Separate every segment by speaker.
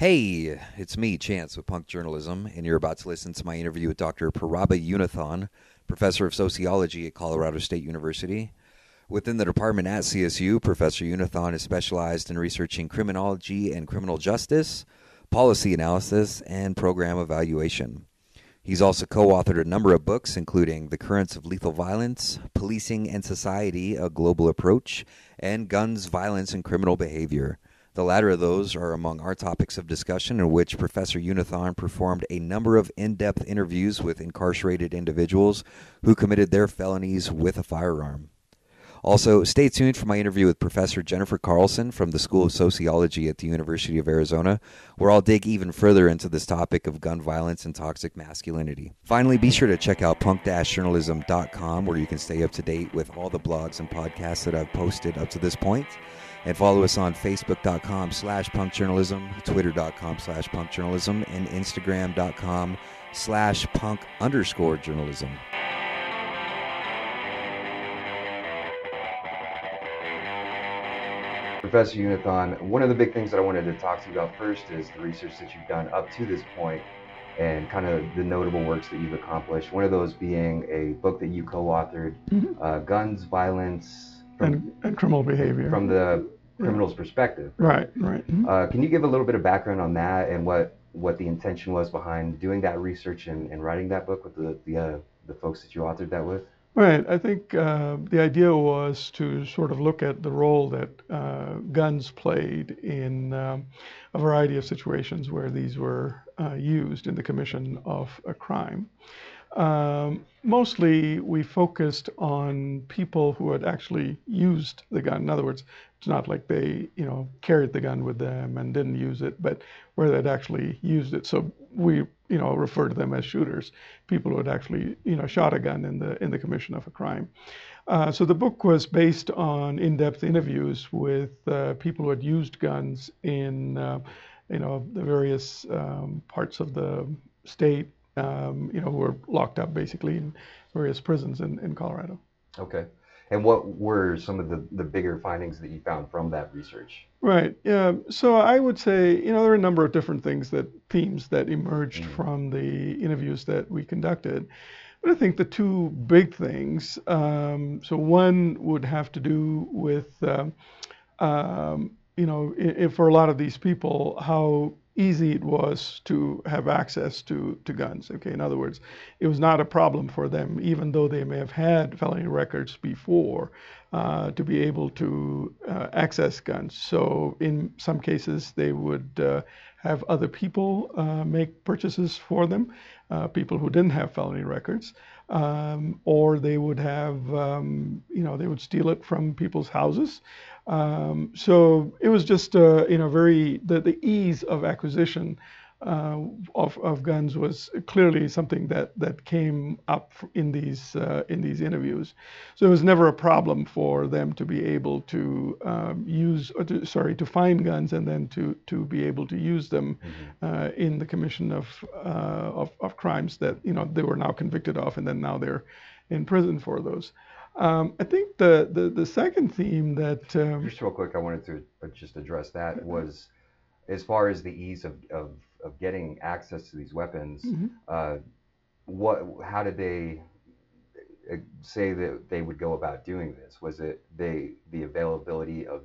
Speaker 1: Hey, it's me, Chance, with Punk Journalism, and you're about to listen to my interview with Dr. Prabha Unnithan, professor of sociology at Colorado State University. Within the department at CSU, Professor Unnithan is specialized in researching criminology and criminal justice, policy analysis, and program evaluation. He's also co authored a number of books, including The Currents of Lethal Violence, Policing and Society A Global Approach, and Guns, Violence, and Criminal Behavior. The latter of those are among our topics of discussion, in which Professor Unnithan performed a number of in depth interviews with incarcerated individuals who committed their felonies with a firearm. Also, stay tuned for my interview with Professor Jennifer Carlson from the School of Sociology at the University of Arizona, where I'll dig even further into this topic of gun violence and toxic masculinity. Finally, be sure to check out punk-journalism.com, where you can stay up to date with all the blogs and podcasts that I've posted up to this point and follow us on facebook.com slash punkjournalism twitter.com slash punkjournalism and instagram.com slash punk underscore journalism professor unnithan one of the big things that i wanted to talk to you about first is the research that you've done up to this point and kind of the notable works that you've accomplished one of those being a book that you co-authored mm-hmm. uh, guns violence
Speaker 2: from, and, and, criminal behavior
Speaker 1: from the criminal's perspective.
Speaker 2: Right, right.
Speaker 1: Mm-hmm. Uh, can you give a little bit of background on that and what what the intention was behind doing that research and, and writing that book with the the, uh, the folks that you authored that with?
Speaker 2: Right. I think uh, the idea was to sort of look at the role that uh, guns played in um, a variety of situations where these were uh, used in the commission of a crime. Um, mostly we focused on people who had actually used the gun. In other words, it's not like they, you know, carried the gun with them and didn't use it, but where they'd actually used it. So we, you know, refer to them as shooters, people who had actually, you know, shot a gun in the in the commission of a crime. Uh, so the book was based on in-depth interviews with uh, people who had used guns in, uh, you know, the various um, parts of the state um, you know, who were locked up basically in various prisons in, in Colorado.
Speaker 1: Okay. And what were some of the, the bigger findings that you found from that research?
Speaker 2: Right. Yeah. So I would say, you know, there are a number of different things that themes that emerged mm from the interviews that we conducted. But I think the two big things, um, so one would have to do with, um, um, you know, if for a lot of these people, how easy it was to have access to, to guns. Okay, in other words, it was not a problem for them, even though they may have had felony records before, uh, to be able to uh, access guns. So in some cases, they would uh, have other people uh, make purchases for them, uh, people who didn't have felony records. Um, or they would have, um, you know, they would steal it from people's houses. Um, so it was just, uh, you know, very the, the ease of acquisition uh, of, of guns was clearly something that, that came up in these uh, in these interviews. So it was never a problem for them to be able to um, use, to, sorry, to find guns and then to to be able to use them mm-hmm. uh, in the commission of, uh, of of crimes that you know they were now convicted of, and then now they're in prison for those. Um, I think the, the, the second theme that um,
Speaker 1: just real quick, I wanted to just address that was as far as the ease of, of, of getting access to these weapons. Mm-hmm. Uh, what how did they uh, say that they would go about doing this? Was it they the availability of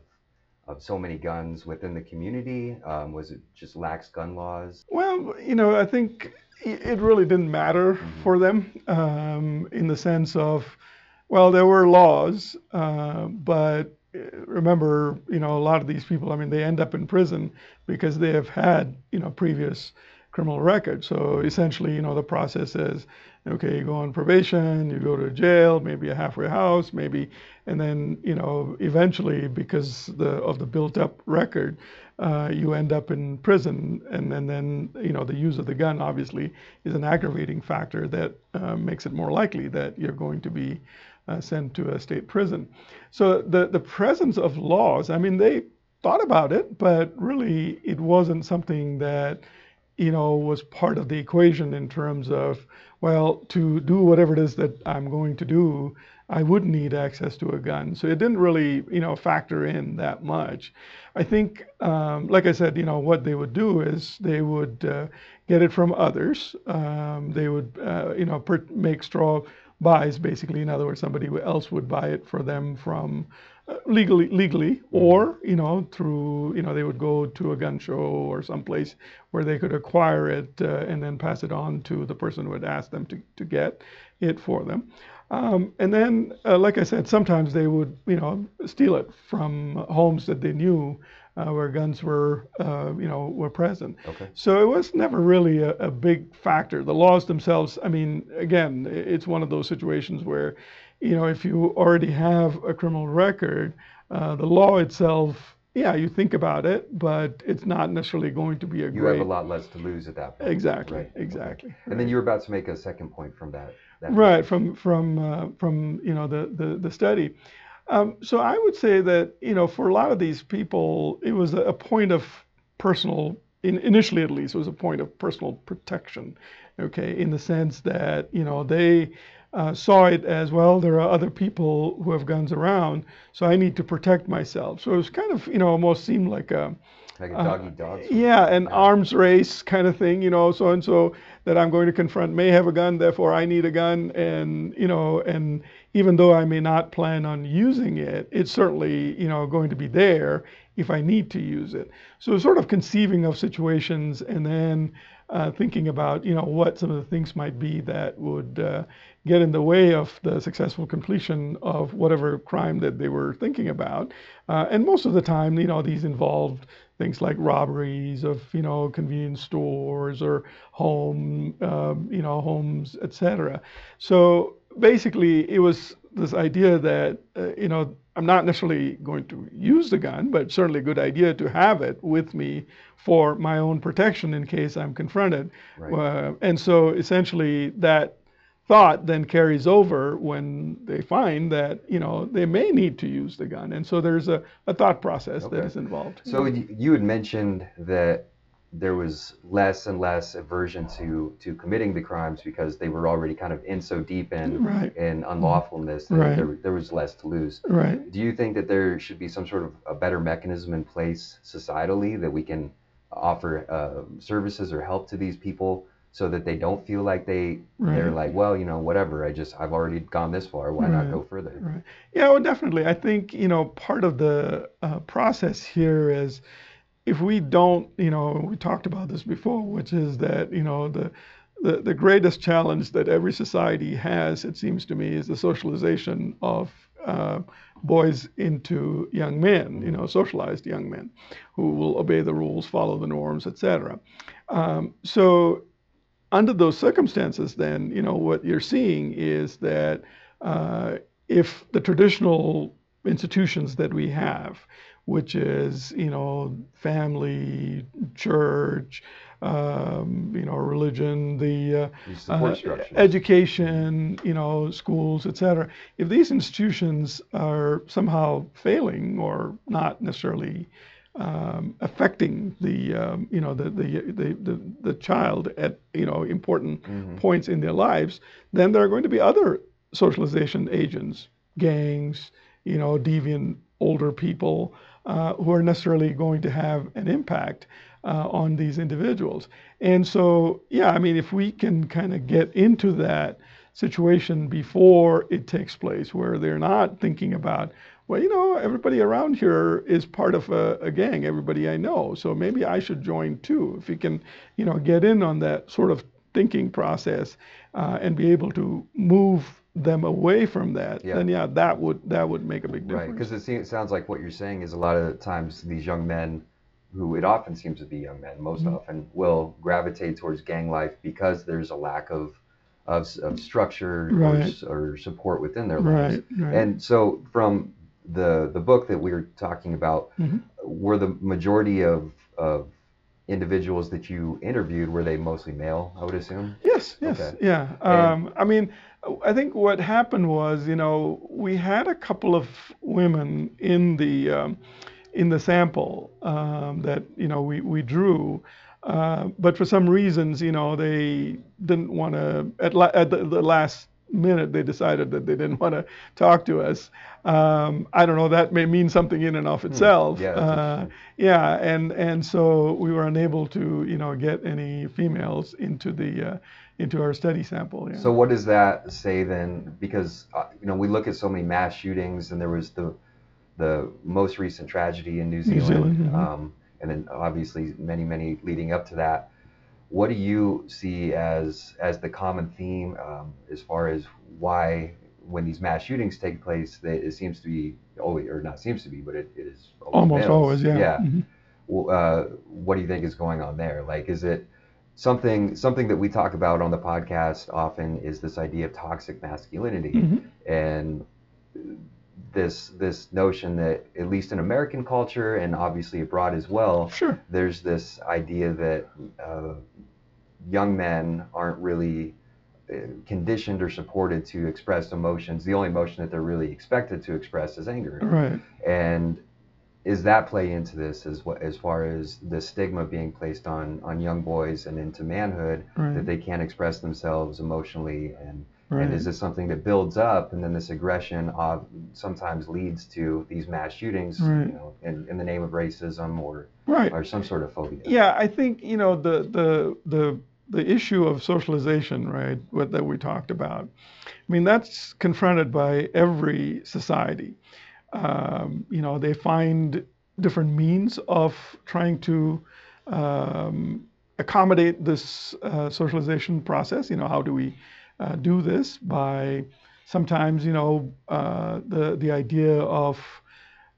Speaker 1: of so many guns within the community? Um, was it just lax gun laws?
Speaker 2: Well, you know, I think it really didn't matter mm-hmm. for them um, in the sense of well, there were laws, uh, but uh, remember, you know, a lot of these people, I mean, they end up in prison because they have had, you know, previous criminal records. So essentially, you know, the process is, okay, you go on probation, you go to jail, maybe a halfway house, maybe, and then, you know, eventually, because the, of the built-up record, uh, you end up in prison, and, and then, you know, the use of the gun obviously is an aggravating factor that uh, makes it more likely that you're going to be uh, sent to a state prison. So the, the presence of laws, I mean, they thought about it, but really it wasn't something that, you know, was part of the equation in terms of, well, to do whatever it is that I'm going to do, I would need access to a gun. So it didn't really, you know, factor in that much. I think, um, like I said, you know, what they would do is they would uh, get it from others. Um, they would, uh, you know, per- make straw buys basically. In other words, somebody else would buy it for them from uh, legally, legally, or you know, through you know, they would go to a gun show or someplace where they could acquire it uh, and then pass it on to the person who had asked them to, to get it for them. Um, and then, uh, like I said, sometimes they would, you know, steal it from homes that they knew uh, where guns were, uh, you know, were present.
Speaker 1: Okay.
Speaker 2: So it was never really a, a, big factor. The laws themselves, I mean, again, it's one of those situations where, you know, if you already have a criminal record, uh, the law itself, yeah, you think about it, but it's not necessarily going to be a
Speaker 1: you
Speaker 2: great.
Speaker 1: have a lot less to lose at that point.
Speaker 2: Exactly.
Speaker 1: Right.
Speaker 2: Exactly.
Speaker 1: Okay. And then you were about to make a second point from that. that
Speaker 2: right. From from uh, from you know the the, the study. Um, so I would say that you know for a lot of these people, it was a, point of personal, in, initially at least, it was a point of personal protection. Okay, in the sense that you know they uh, saw it as well. There are other people who have guns around, so I need to protect myself. So it was kind of you know almost seemed like a
Speaker 1: like a dog eat dog.
Speaker 2: Yeah, an arms race kind of thing, you know, so and so that I'm going to confront may have a gun, therefore I need a gun, and you know, and even though I may not plan on using it, it's certainly you know going to be there if I need to use it. So sort of conceiving of situations and then uh, thinking about you know what some of the things might be that would uh, get in the way of the successful completion of whatever crime that they were thinking about. Uh, and most of the time, you know, these involved things like robberies of you know convenience stores or home um, you know homes etc so basically it was this idea that uh, you know i'm not necessarily going to use the gun but certainly a good idea to have it with me for my own protection in case i'm confronted
Speaker 1: right.
Speaker 2: uh, and so essentially that thought then carries over when they find that you know they may need to use the gun and so there's a, a thought process okay. that is involved
Speaker 1: so you had mentioned that there was less and less aversion to to committing the crimes because they were already kind of in so deep in
Speaker 2: right.
Speaker 1: in unlawfulness that
Speaker 2: right.
Speaker 1: there, there was less to lose
Speaker 2: right
Speaker 1: do you think that there should be some sort of a better mechanism in place societally that we can offer uh, services or help to these people so that they don't feel like they right. they're like well you know whatever i just i've already gone this far why right. not go further
Speaker 2: right yeah well definitely i think you know part of the uh, process here is if we don't you know we talked about this before which is that you know the the, the greatest challenge that every society has, it seems to me, is the socialization of uh, boys into young men, you know, socialized young men who will obey the rules, follow the norms, etc. Um, so under those circumstances, then, you know, what you're seeing is that uh, if the traditional institutions that we have, which is, you know, family, church, um, you know, religion, the uh, uh, education, you know, schools, etc. If these institutions are somehow failing or not necessarily um, affecting the um, you know the, the the, the the child at you know important mm-hmm. points in their lives, then there are going to be other socialization agents, gangs, you know, deviant older people uh, who are necessarily going to have an impact uh, on these individuals. And so, yeah, I mean, if we can kind of get into that situation before it takes place, where they're not thinking about well, you know, everybody around here is part of a, a, gang, everybody I know. So maybe I should join too. If you can, you know, get in on that sort of thinking process uh, and be able to move them away from that, yeah. then yeah, that would that would make a big difference.
Speaker 1: Right, because it, it, sounds like what you're saying is a lot of the times these young men, who it often seems to be young men, most mm-hmm. often will gravitate towards gang life because there's a lack of of, of structure right. or, or, support within their lives.
Speaker 2: Right, right.
Speaker 1: And so from the the book that we were talking about mm-hmm. were the majority of of individuals that you interviewed were they mostly male i would assume
Speaker 2: yes yes okay. yeah um, i mean i think what happened was you know we had a couple of women in the um, in the sample um, that you know we, we drew uh, but for some reasons you know they didn't want to at, la- at the, the, last minute they decided that they didn't want to talk to us. Um, I don't know. That may mean something in and of itself.
Speaker 1: Hmm. Yeah,
Speaker 2: uh, yeah, and and so we were unable to you know get any females into the uh, into our study sample. Yeah.
Speaker 1: So what does that say then? Because uh, you know we look at so many mass shootings, and there was the the most recent tragedy in New Zealand,
Speaker 2: Zealand, mhm.
Speaker 1: um, and then obviously many many leading up to that. What do you see as as the common theme um, as far as why when these mass shootings take place, that it seems to be always or not seems to be, but it, it is
Speaker 2: Almost
Speaker 1: males.
Speaker 2: always, yeah.
Speaker 1: Yeah.
Speaker 2: Mhm.
Speaker 1: Well, uh, what do you think is going on there? Like, is it something something that we talk about on the podcast often? Is this idea of toxic masculinity
Speaker 2: Mhm.
Speaker 1: and this this notion that at least in American culture and obviously abroad as well,
Speaker 2: Sure.
Speaker 1: there's this idea that uh, young men aren't really uh, conditioned or supported to express emotions. The only emotion that they're really expected to express is anger.
Speaker 2: Right.
Speaker 1: And is that play into this as what as far as the stigma being placed on on young boys and into manhood
Speaker 2: Right.
Speaker 1: that they can't express themselves emotionally and
Speaker 2: Right.
Speaker 1: and is this something that builds up and then this aggression of sometimes leads to these mass shootings
Speaker 2: Right.
Speaker 1: you know in, in the name of racism or
Speaker 2: Right.
Speaker 1: or some sort of phobia
Speaker 2: Yeah, I think you know the the the the issue of socialization, right? What that we talked about. I mean, that's confronted by every society. Um, you know, they find different means of trying to um, accommodate this uh, socialization process. You know, how do we uh, do this by sometimes, you know, uh, the the idea of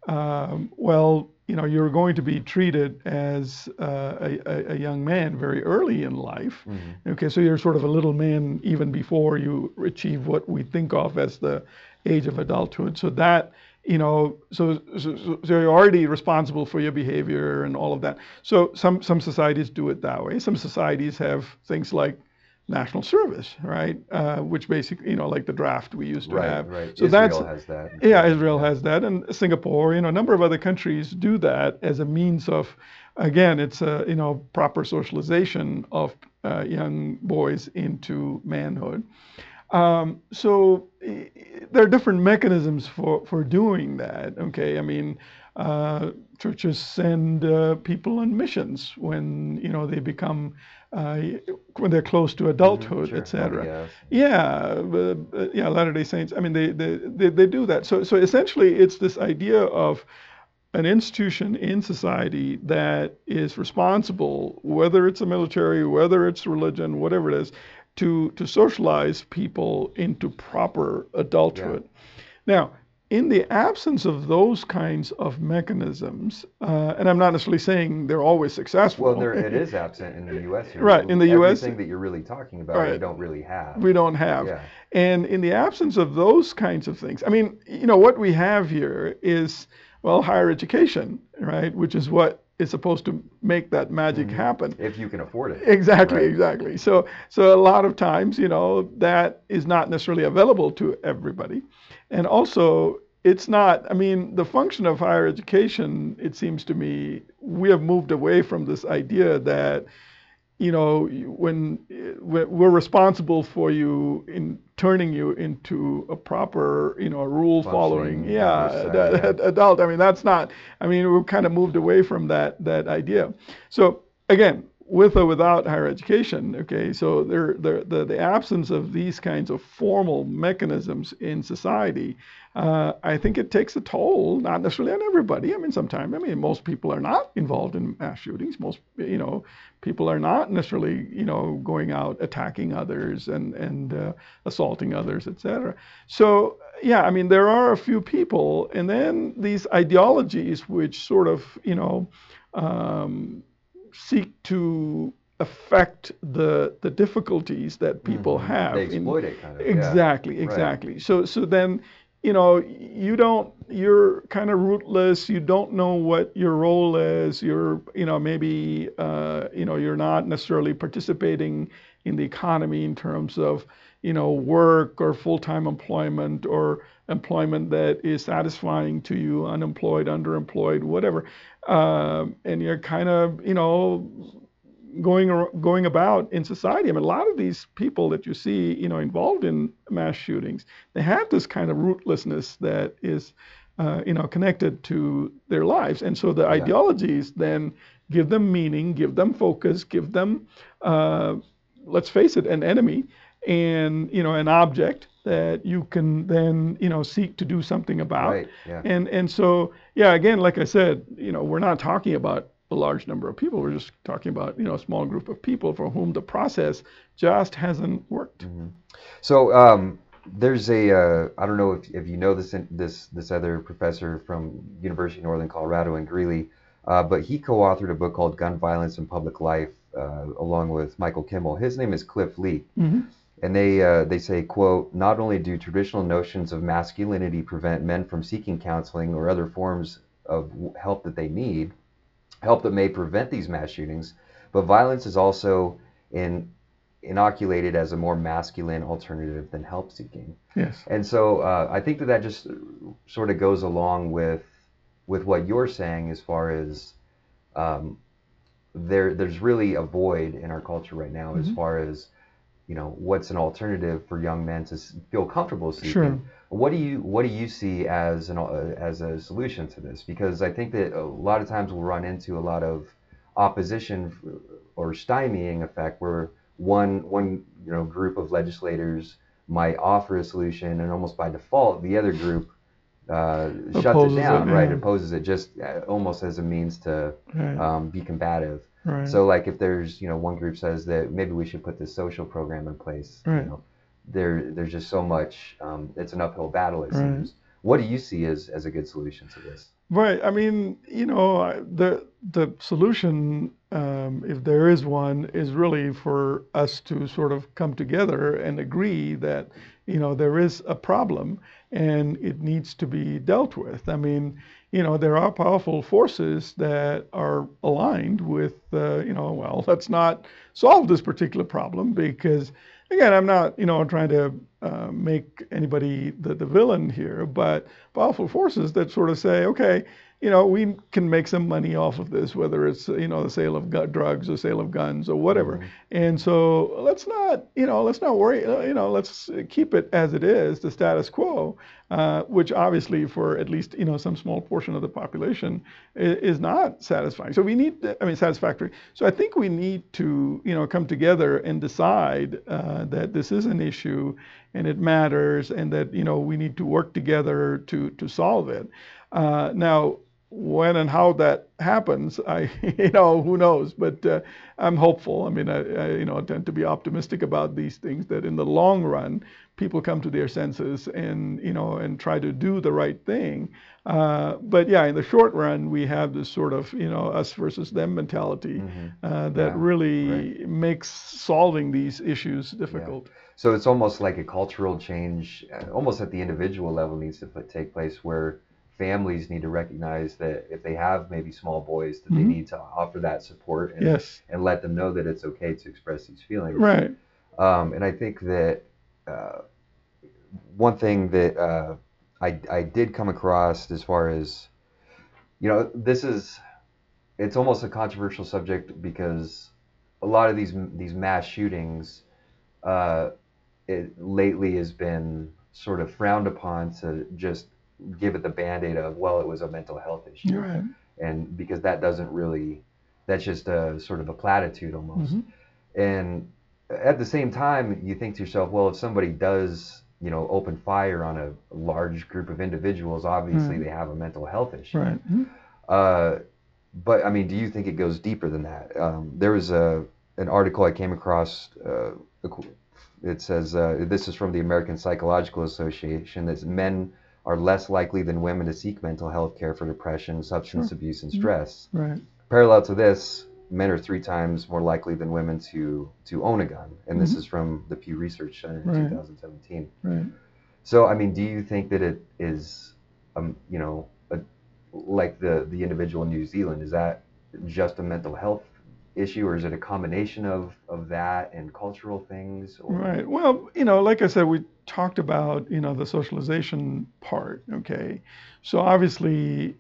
Speaker 2: um, well, you know, you're going to be treated as uh, a, a, young man very early in life.
Speaker 1: Mm-hmm.
Speaker 2: Okay, so you're sort of a little man even before you achieve what we think of as the age of adulthood. So that, you know, so, so, so you're already responsible for your behavior and all of that. So some, some societies do it that way. Some societies have things like national service, right? Uh, which basically, you know, like the draft we used to
Speaker 1: right
Speaker 2: have.
Speaker 1: right
Speaker 2: So
Speaker 1: Israel
Speaker 2: that's
Speaker 1: has that
Speaker 2: yeah, Israel has that, and Singapore, you know, a number of other countries do that as a means of, again, it's a you know proper socialization of uh, young boys into manhood. Um, so there are different mechanisms for for doing that. Okay, I mean, uh, churches send uh, people on missions when you know they become when they're close to adulthood,
Speaker 1: sure.
Speaker 2: etc.
Speaker 1: LDS.
Speaker 2: Yeah, uh, uh, yeah, Latter Day Saints. I mean, they, they they they do that. So so essentially, it's this idea of an institution in society that is responsible, whether it's a military, whether it's religion, whatever it is, to to socialize people into proper adulthood. Now, in the absence of those kinds of mechanisms, uh, and I'm not necessarily saying they're always successful.
Speaker 1: well there it is absent in the US here.
Speaker 2: Right, in the US
Speaker 1: everything that you're really talking about we
Speaker 2: Right.
Speaker 1: don't really have
Speaker 2: we don't have.
Speaker 1: Yeah.
Speaker 2: And in the absence of those kinds of things, I mean, you know, what we have here is, well, higher education, right? Which is what is supposed to make that magic happen.
Speaker 1: if you can afford it
Speaker 2: Exactly,
Speaker 1: Right.
Speaker 2: exactly. So, so a lot of times, you know, that is not necessarily available to everybody, and also it's not. I mean, the function of higher education, it seems to me, we have moved away from this idea that, you know, when we're responsible for you in turning you into a proper, you know, a rule following, yeah,
Speaker 1: adult, yeah.
Speaker 2: ad- adult. I mean, that's not. I mean, we've kind of moved away from that that idea. So again, with or without higher education, okay, so there, there, the the absence of these kinds of formal mechanisms in society, uh, I think it takes a toll. Not necessarily on everybody. I mean, sometimes. I mean, most people are not involved in mass shootings. Most, you know, people are not necessarily, you know, going out attacking others and and uh, assaulting others, etc. So yeah, I mean, there are a few people, and then these ideologies which sort of, you know. Um, seek to affect the the difficulties that people have.
Speaker 1: Mm-hmm. they
Speaker 2: in-
Speaker 1: exploit it kind of yeah.
Speaker 2: Exactly,
Speaker 1: Right.
Speaker 2: exactly. So so then you know you don't you're kind of rootless. You don't know what your role is. You're you know maybe uh, you know you're not necessarily participating in the economy in terms of you know work or full-time employment or employment that is satisfying to you, unemployed, underemployed, whatever. Um, and you're kind of you know going going about in society. I mean, a lot of these people that you see, you know, involved in mass shootings, they have this kind of rootlessness that is, uh, you know, connected to their lives, and so the yeah. ideologies then give them meaning, give them focus, give them, uh, let's face it, an enemy, and you know, an object that you can then you know seek to do something about.
Speaker 1: Right. Yeah.
Speaker 2: And and so yeah, again, like I said, you know, we're not talking about a large number of people. We're just talking about you know a small group of people for whom the process just hasn't worked.
Speaker 1: Mm-hmm. So um, there's a uh, I don't know if, if you know this this this other professor from University of Northern Colorado in Greeley, uh, but he co-authored a book called Gun Violence in Public Life uh, along with Michael Kimmel. His name is Cliff Lee. Mm-hmm. And they uh, they say, quote, not only do traditional notions of masculinity prevent men from seeking counseling or other forms of help that they need, help that may prevent these mass shootings, but violence is also in, inoculated as a more masculine alternative than help seeking.
Speaker 2: Yes.
Speaker 1: And so uh, I think that that just sort of goes along with with what you're saying as far as um, there there's really a void in our culture right now mm-hmm. as far as you know what's an alternative for young men to feel comfortable seeking. Sure. What do you what do you see as an uh, as a solution to this? Because I think that a lot of times we'll run into a lot of opposition or stymieing effect where one one you know group of legislators might offer a solution and almost by default the other group uh, shuts it down, it, yeah. right? Opposes it just uh, almost as a means to right. um, be combative. Right. So like if there's you know one group says that maybe we should put this social program in place, right. you know, there there's just so much. Um, it's an uphill battle. It right. seems. What do you see as as a good solution to this?
Speaker 2: Right. I mean, you know, the the solution, um, if there is one, is really for us to sort of come together and agree that you know there is a problem and it needs to be dealt with. I mean, you know, there are powerful forces that are aligned with, uh, you know, well, let's not solve this particular problem because again, I'm not, you know, trying to uh, make anybody the, the villain here, but powerful forces that sort of say, okay, you know, we can make some money off of this, whether it's, you know, the sale of drugs or sale of guns or whatever. Mm-hmm. And so let's not, you know, let's not worry, you know, let's keep it as it is, the status quo, uh, which obviously for at least, you know, some small portion of the population is, is not satisfying. So we need, I mean, satisfactory. So I think we need to, you know, come together and decide uh, that this is an issue and it matters and that, you know, we need to work together to, to solve it. Uh, now, when and how that happens, I, you know, who knows? But uh, I'm hopeful. I mean, I, I, you know, tend to be optimistic about these things. That in the long run, people come to their senses and you know and try to do the right thing. Uh, but yeah, in the short run, we have this sort of you know us versus them mentality mm-hmm. uh, that yeah, really right. makes solving these issues difficult.
Speaker 1: Yeah. So it's almost like a cultural change, uh, almost at the individual level, needs to take place where families need to recognize that if they have maybe small boys that mm-hmm. they need to offer that support and,
Speaker 2: yes.
Speaker 1: and let them know that it's okay to express these feelings
Speaker 2: right
Speaker 1: um, and i think that uh, one thing that uh, I, I did come across as far as you know this is it's almost a controversial subject because a lot of these these mass shootings uh, it lately has been sort of frowned upon to just give it the band-aid of well it was a mental health issue
Speaker 2: right.
Speaker 1: and because that doesn't really that's just a sort of a platitude almost mm-hmm. and at the same time you think to yourself well if somebody does you know open fire on a large group of individuals obviously mm. they have a mental health issue
Speaker 2: right. Mm-hmm.
Speaker 1: uh, but i mean do you think it goes deeper than that um, there was a an article i came across uh, it says uh, this is from the american psychological association that men are less likely than women to seek mental health care for depression, substance sure. abuse, and mm-hmm. stress.
Speaker 2: Right.
Speaker 1: Parallel to this, men are three times more likely than women to to own a gun, and this mm-hmm. is from the Pew Research Center in right. 2017.
Speaker 2: Right.
Speaker 1: So, I mean, do you think that it is, um, you know, a, like the the individual in New Zealand? Is that just a mental health issue, or is it a combination of of that and cultural things? Or?
Speaker 2: Right. Well, you know, like I said, we talked about you know the socialization part. Okay, so obviously,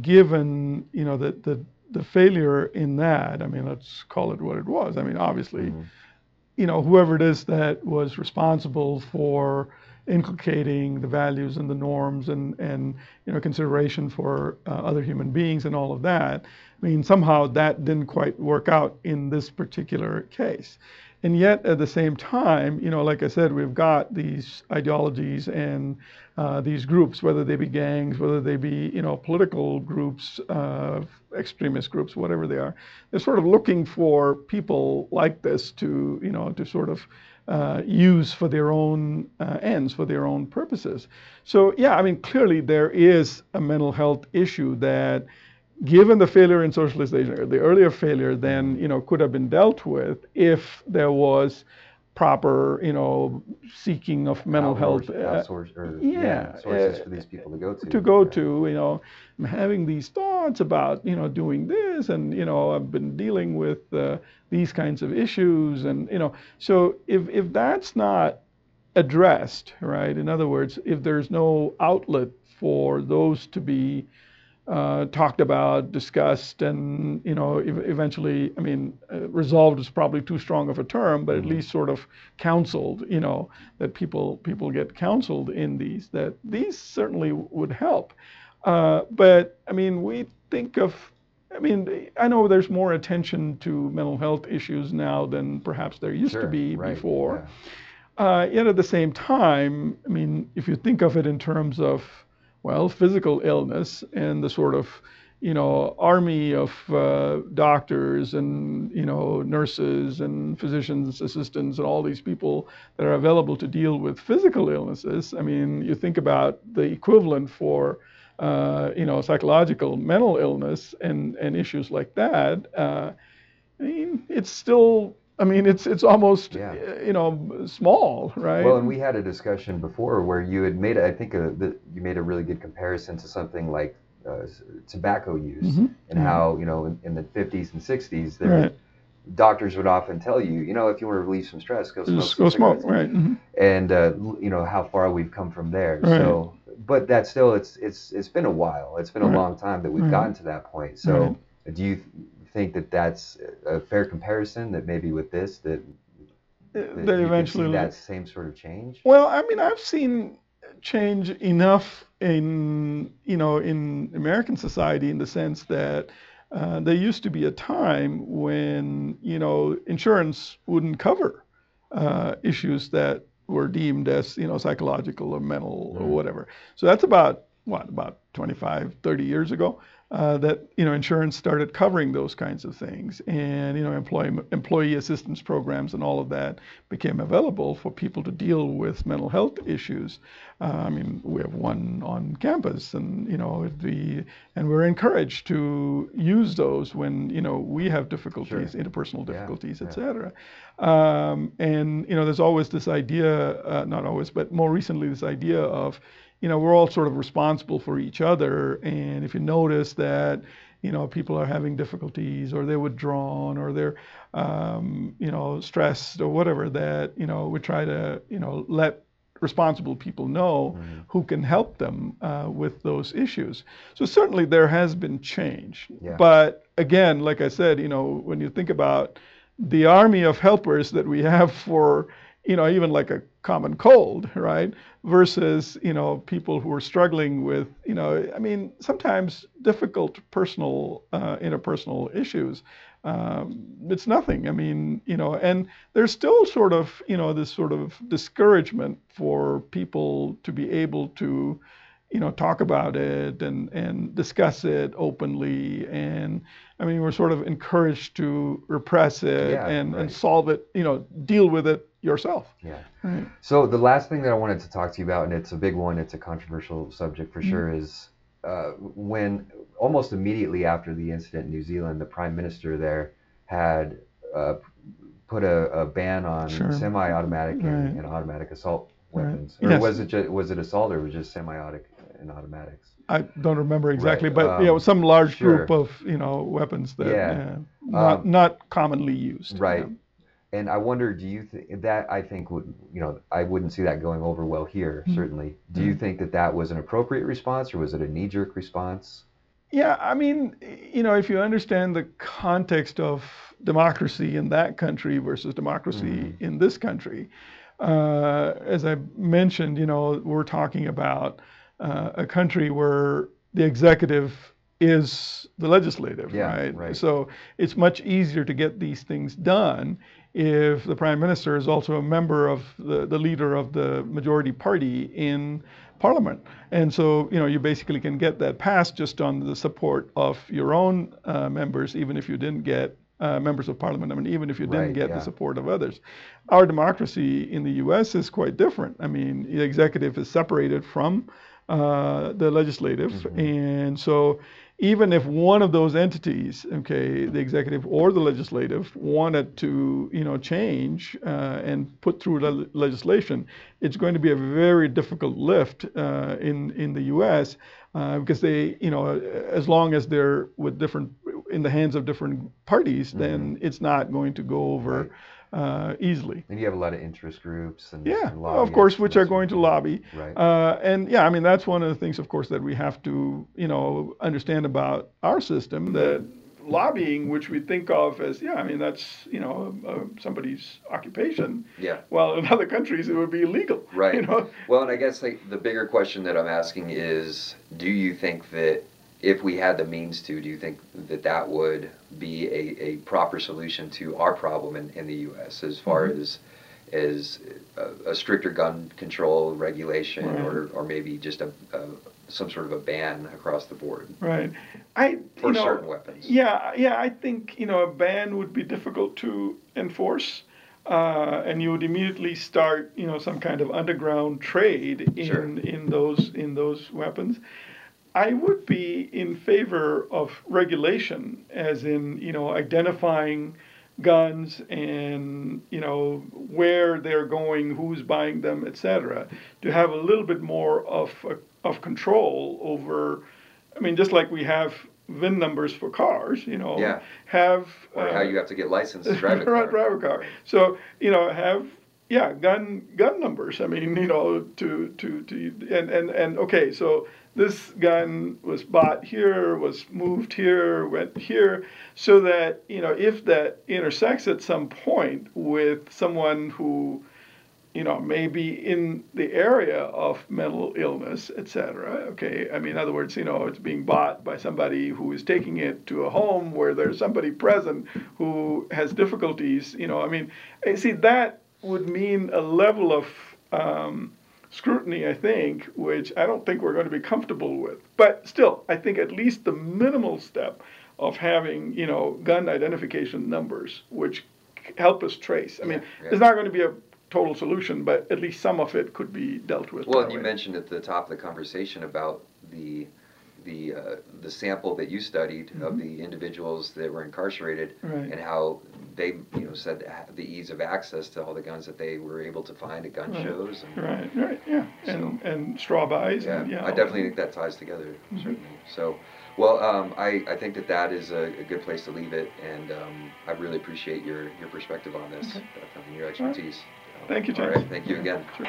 Speaker 2: given you know the the the failure in that, I mean, let's call it what it was. I mean, obviously, mm-hmm. you know, whoever it is that was responsible for inculcating the values and the norms and, and you know consideration for uh, other human beings and all of that. I mean, somehow that didn't quite work out in this particular case. And yet, at the same time, you know, like I said, we've got these ideologies and uh, these groups, whether they be gangs, whether they be, you know, political groups, uh, extremist groups, whatever they are. They're sort of looking for people like this to, you know, to sort of uh, use for their own uh, ends, for their own purposes. So, yeah, I mean, clearly there is a mental health issue that given the failure in socialization, the earlier failure, then you know could have been dealt with if there was proper, you know, seeking of mental health.
Speaker 1: Uh, or, yeah, yeah, sources uh, for these people to go to.
Speaker 2: To go yeah. to, you know, I'm having these thoughts about, you know, doing this, and you know, I've been dealing with uh, these kinds of issues, and you know, so if if that's not addressed, right? In other words, if there's no outlet for those to be uh, talked about, discussed, and you know, eventually, I mean, uh, resolved is probably too strong of a term, but at mm-hmm. least sort of counseled. You know, that people people get counseled in these. That these certainly would help. Uh, but I mean, we think of. I mean, I know there's more attention to mental health issues now than perhaps there used
Speaker 1: sure,
Speaker 2: to be
Speaker 1: right,
Speaker 2: before.
Speaker 1: Yeah.
Speaker 2: Uh, yet at the same time, I mean, if you think of it in terms of well, physical illness and the sort of, you know, army of uh, doctors and, you know, nurses and physicians assistants and all these people that are available to deal with physical illnesses. I mean, you think about the equivalent for, uh, you know, psychological mental illness and, and issues like that. Uh, I mean, it's still I mean, it's it's almost yeah. you know small, right?
Speaker 1: Well, and we had a discussion before where you had made, I think, a, the, you made a really good comparison to something like uh, tobacco use mm-hmm. and mm-hmm. how you know in, in, the 50s and 60s there. Right. Doctors would often tell you, you know, if you want to relieve some stress, go smoke.
Speaker 2: Just go smoke, right? Mm-hmm.
Speaker 1: And uh, you know how far we've come from there. Right. So, but that still, it's it's it's been a while. It's been a right. long time that we've gotten to that point. So, do you think that that's a fair comparison? That maybe with this, that,
Speaker 2: that, that eventually
Speaker 1: that same sort of change.
Speaker 2: Well, I mean, I've seen change enough in you know in American society in the sense that uh, there used to be a time when you know insurance wouldn't cover uh, issues that were deemed as you know psychological or mental mm. or whatever. So that's about what about 25, 30 years ago uh, that you know insurance started covering those kinds of things, and you know employee employee assistance programs and all of that became available for people to deal with mental health issues. Uh, I mean, we have one on campus, and you know the and we're encouraged to use those when you know we have difficulties, sure. interpersonal difficulties, yeah, etc. Yeah. Um, and you know, there's always this idea, uh, not always, but more recently, this idea of you know, we're all sort of responsible for each other. And if you notice that, you know, people are having difficulties or they're withdrawn or they're, um, you know, stressed or whatever, that, you know, we try to, you know, let responsible people know mm-hmm. who can help them uh, with those issues. So certainly there has been change. Yeah. But again, like I said, you know, when you think about the army of helpers that we have for, you know, even like a common cold, right? Versus, you know, people who are struggling with, you know, I mean, sometimes difficult personal, uh, interpersonal issues. Um, it's nothing. I mean, you know, and there's still sort of, you know, this sort of discouragement for people to be able to, you know, talk about it and, and discuss it openly. And I mean, we're sort of encouraged to repress it yeah, and, right. and solve it, you know, deal with it yourself.
Speaker 1: Yeah. Right. So the last thing that I wanted to talk to you about, and it's a big one, it's a controversial subject for mm-hmm. sure, is uh, when almost immediately after the incident in New Zealand, the prime minister there had uh, put a, a, ban on sure. semi-automatic right. and, and, automatic assault weapons. Right. Or yes. was it just, was it assault or was it just semi-automatic and automatics?
Speaker 2: I don't remember exactly, right. but um, you know, some large sure. group of you know weapons that yeah. yeah not um, not commonly used.
Speaker 1: Right. Yeah. And I wonder, do you think that I think would, you know, I wouldn't see that going over well here, mm-hmm. certainly. Do you mm-hmm. think that that was an appropriate response or was it a knee jerk response?
Speaker 2: Yeah, I mean, you know, if you understand the context of democracy in that country versus democracy mm-hmm. in this country, uh, as I mentioned, you know, we're talking about uh, a country where the executive is the legislative,
Speaker 1: yeah,
Speaker 2: right?
Speaker 1: right?
Speaker 2: So it's much easier to get these things done if the prime minister is also a member of the, the leader of the majority party in parliament. And so, you know, you basically can get that passed just on the support of your own uh, members, even if you didn't get uh, members of parliament. I mean, even if you didn't
Speaker 1: right,
Speaker 2: get
Speaker 1: yeah.
Speaker 2: the support of others. Our democracy in the U.S. is quite different. I mean, the executive is separated from uh, the legislative, mm-hmm. and so even if one of those entities, okay, the executive or the legislative, wanted to, you know, change uh, and put through le- legislation, it's going to be a very difficult lift uh, in in the U.S. Uh, because they, you know, as long as they're with different in the hands of different parties, mm-hmm. then it's not going to go over. Right uh, easily.
Speaker 1: And you have a lot of interest groups and
Speaker 2: yeah,
Speaker 1: and
Speaker 2: of course, which are going to lobby.
Speaker 1: Right.
Speaker 2: Uh, and yeah, I mean that's one of the things, of course, that we have to you know understand about our system that lobbying, which we think of as yeah, I mean that's you know uh, somebody's occupation.
Speaker 1: Yeah.
Speaker 2: Well, in other countries it would be illegal.
Speaker 1: Right.
Speaker 2: You know?
Speaker 1: Well, and I guess like the bigger question that I'm asking is, do you think that if we had the means to, do you think that that would be a, a proper solution to our problem in, in the U.S. as far mm-hmm. as as a, a, stricter gun control regulation right. or, or maybe just a, a, some sort of a ban across the board?
Speaker 2: Right. I
Speaker 1: for
Speaker 2: know,
Speaker 1: certain weapons.
Speaker 2: Yeah, yeah. I think you know a ban would be difficult to enforce. Uh, and you would immediately start, you know, some kind of underground trade in
Speaker 1: sure.
Speaker 2: in those in those weapons. I would be in favor of regulation, as in, you know, identifying guns and, you know, where they're going, who's buying them, etc. To have a little bit more of, of control over, I mean, just like we have VIN numbers for cars, you know,
Speaker 1: yeah.
Speaker 2: have.
Speaker 1: Or uh, how you have to get licensed to drive a car.
Speaker 2: drive a car. So, you know, have yeah, gun gun numbers. I mean, you know, to to to and and and okay, so this gun was bought here, was moved here, went here, so that you know if that intersects at some point with someone who you know may be in the area of mental illness, etc. Okay, I mean, in other words, you know, it's being bought by somebody who is taking it to a home where there's somebody present who has difficulties. You know, I mean, see that would mean a level of um, scrutiny, I think, which I don't think we're going to be comfortable with. But still, I think at least the minimal step of having, you know, gun identification numbers, which help us trace. I mean, yeah, yeah. it's not going to be a total solution, but at least some of it could be dealt with.
Speaker 1: Well, you way. mentioned at the top of the conversation about the the uh, the sample that you studied mm-hmm. of the individuals that were incarcerated
Speaker 2: right.
Speaker 1: and how they you know said the ease of access to all the guns that they were able to find at gun
Speaker 2: right.
Speaker 1: shows
Speaker 2: and, right right yeah so, and and straw buys
Speaker 1: yeah,
Speaker 2: and, yeah
Speaker 1: I definitely think that ties together mm-hmm. certainly so well um, I, I think that that is a, a good place to leave it and um, I really appreciate your your perspective on this
Speaker 2: okay.
Speaker 1: uh, your expertise
Speaker 2: right. thank you James.
Speaker 1: all right thank you again
Speaker 2: sure.